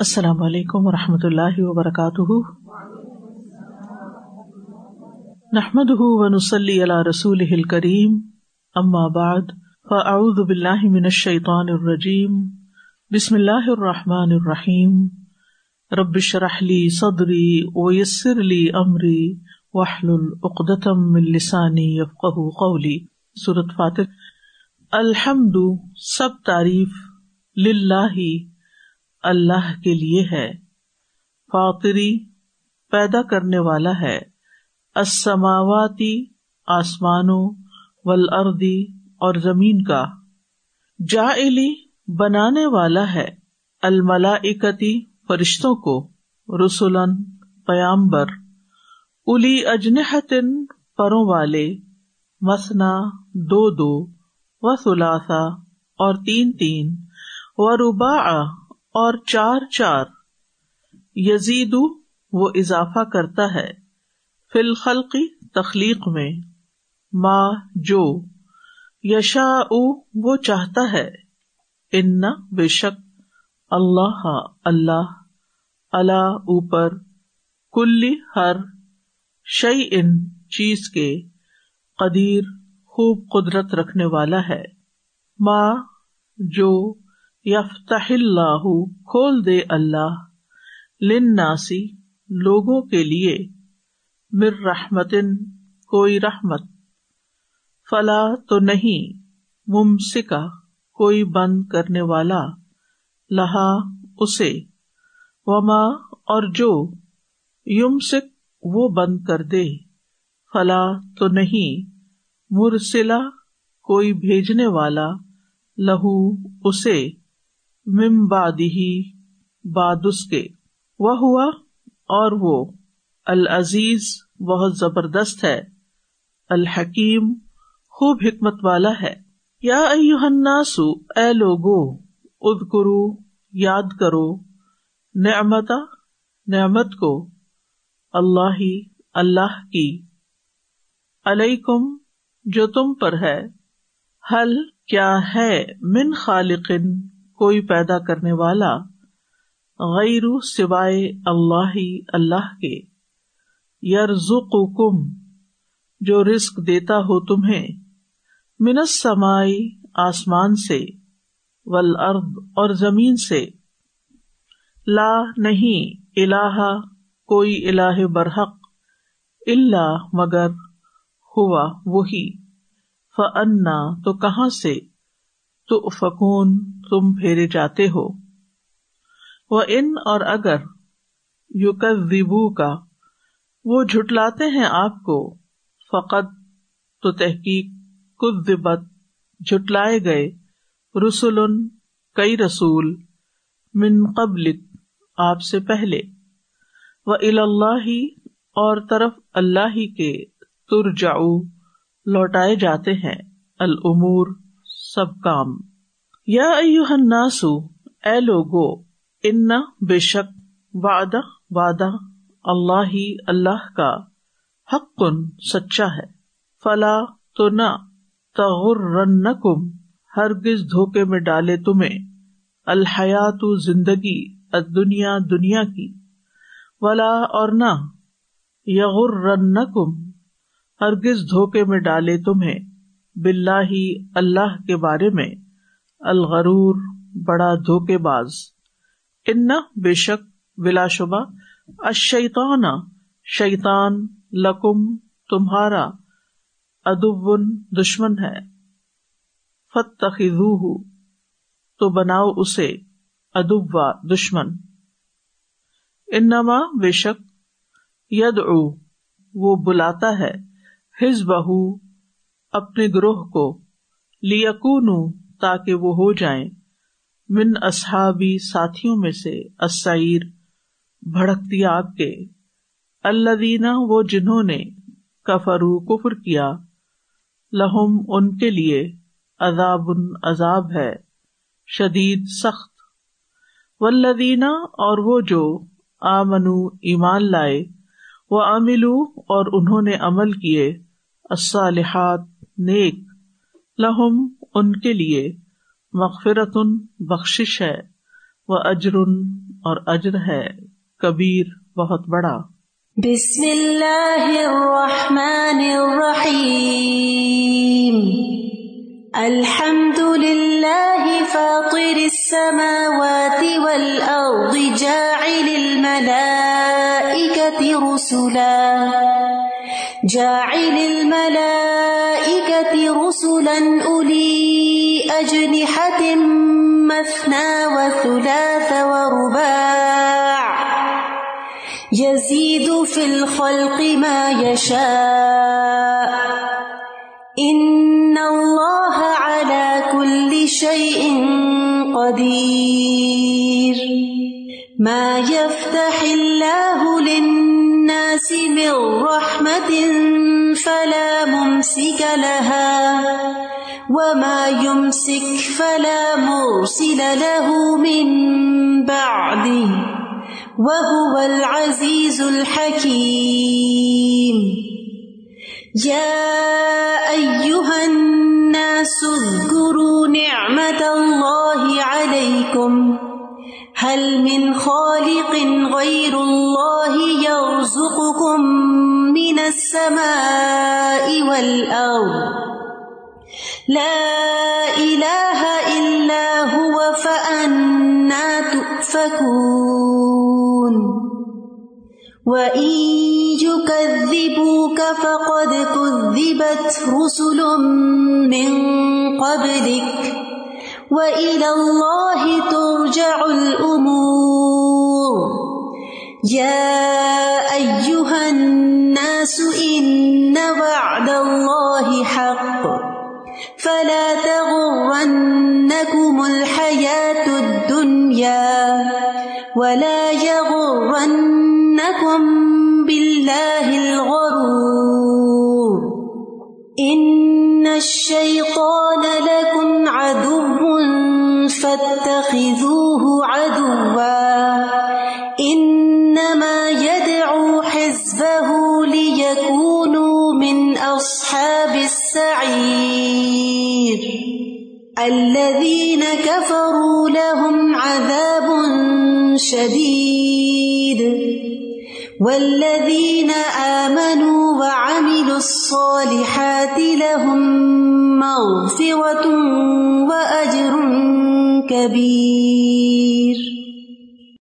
السلام علیکم و رحمۃ اللہ وبرکاتہ۔ نحمد ونسلی علی رسول کریم اما بعد، فاعوذ باللہ من الشیطان الرجیم، بسم اللہ الرحمٰن الرحیم۔ ربش رحلی صدری ویسر لی امری وحل العقدم من لسانی یفقہ قولی۔ صورت فاتح۔ الحمد، سب تعریف للہ اللہ کے لیے ہے۔ فاطری پیدا کرنے والا ہے۔ اسماواتی آسمانوں ولردی اور زمین کا۔ جا بنانے والا ہے۔ الملاکتی فرشتوں کو۔ رسولن پیامبر الی اجنحتن پروں والے۔ مسنا دو دو و سلاسا اور تین تین۔ و ربا اور چار چار یزید وہ اضافہ کرتا ہے فی الخلقی تخلیق میں ماں جو یشا وہ چاہتا ہے، ان بے شک اللہ اللہ اللہ اوپر کلی ہر شعی ان چیز کے قدیر، خوب قدرت رکھنے والا ہے۔ ماں جو یفتح اللہ کھول دے اللہ لن ناسی لوگوں کے لیے مر رحمتن، کوئی رحمت۔ فلا تو نہیں ممسکا کوئی بند کرنے والا، لہا اسے۔ وما، اور جو یم سک وہ بند کر دے۔ فلا تو نہیں مرسلا کوئی بھیجنے والا، لہو اسے۔ ممبادی بادس کے۔ وہ ہوا اور وہ۔ العزیز بہت زبردست ہے۔ الحکیم خوب حکمت والا ہے۔ یا الناسو اے لوگو اد کرو یاد کرو۔ نعمت نعمت کو۔ اللہ ہی، اللہ کی۔ علیکم، جو تم پر ہے۔ حل کیا ہے من خالقن؟ کوئی پیدا کرنے والا غیر سوائے اللہ اللہ کے۔ کم جو رسک دیتا ہو تمہیں منس سمائی آسمان سے ول ارد اور زمین سے۔ لا نہیں، الہ، کوئی الہ برحق اللہ مگر ہوا وہی۔ فنا تو کہاں سے؟ تو فکون تم پھیرے جاتے ہو۔ وہ ان اور اگر یو کا وہ جھٹلاتے ہیں آپ کو، فقط تو تحقیق کدبت جھٹلائے گئے رسول کئی رسول، من قبل آپ سے پہلے۔ وہ اللہ اور طرف اللہ ہی کے تر جاؤ لوٹائے جاتے ہیں۔ العمور سب کام۔ یا الناسو اے لوگو ان بے شک وعدہ وعدہ اللہ ہی اللہ کا حق کن سچا ہے۔ فلا تو نہ تغرنکم، ہرگز دھوکے میں ڈالے تمہیں۔ الحیات زندگی دنیا دنیا کی۔ ولا اور نہ، یغرنکم، ہرگز دھوکے میں ڈالے تمہیں۔ باللہ اللہ کے بارے میں الغرور، بڑا دھوکے باز۔ ان بے شک بلا شبہ اشیتان شیتان لکم تمہارا ادب دشمن ہے۔ فت تو بناؤ اسے ادبا دشمن۔ انما بے شک ید وہ بلاتا ہے۔ ہز بہو اپنے گروہ کو لیکون تاکہ وہ ہو جائیں۔ من اصحابی ساتھیوں میں سے اسعیر بھڑکتی آگ کے۔ اللہ دینا وہ جنہوں نے کفرو کفر کیا، لہم ان کے لیے عذاب عذاب ہے، شدید سخت۔ ولدینہ اور وہ جو آمنو ایمان لائے وہ عاملو اور انہوں نے عمل کیے، الصالحات۔ نیک۔ لہم ان کے لیے مغفرت بخش ہے وہ اجر اور اجر ہے، کبیر، بہت بڑا۔ بسم اللہ الرحمن الرحیم۔ الحمد للہ فاطر السماوات والأرض جاعل الملائكة رسلا۔ جاعل الملائكة رسلا أولي أجنحة مثنى وثلاث ورباع يزيد في الخلق ما يشاء إن الله على كل شيء قدير ما يفتح الله للناس من رحمة فلا ممسك لها وما يمسك فلا مرسل له من بعده وهو العزيز الحكيم. يا أيها الناس اذكروا نعمة الله عليكم. هل من خالق غير الله يرزقكم من السماء والأرض لا إله إلا هو فأنا تؤفكون وإن يكذبوك فقد كذبت رسل من قبلك وإلى الله ترجع الأمور يا أيها الناس إن وعد الله حق فلا تغرنكم الحياة الدنيا ولا يغرنكم الذين كفروا لهم عذاب شديد والذين آمنوا وعملوا الصالحات لهم مغفرة وأجر كبير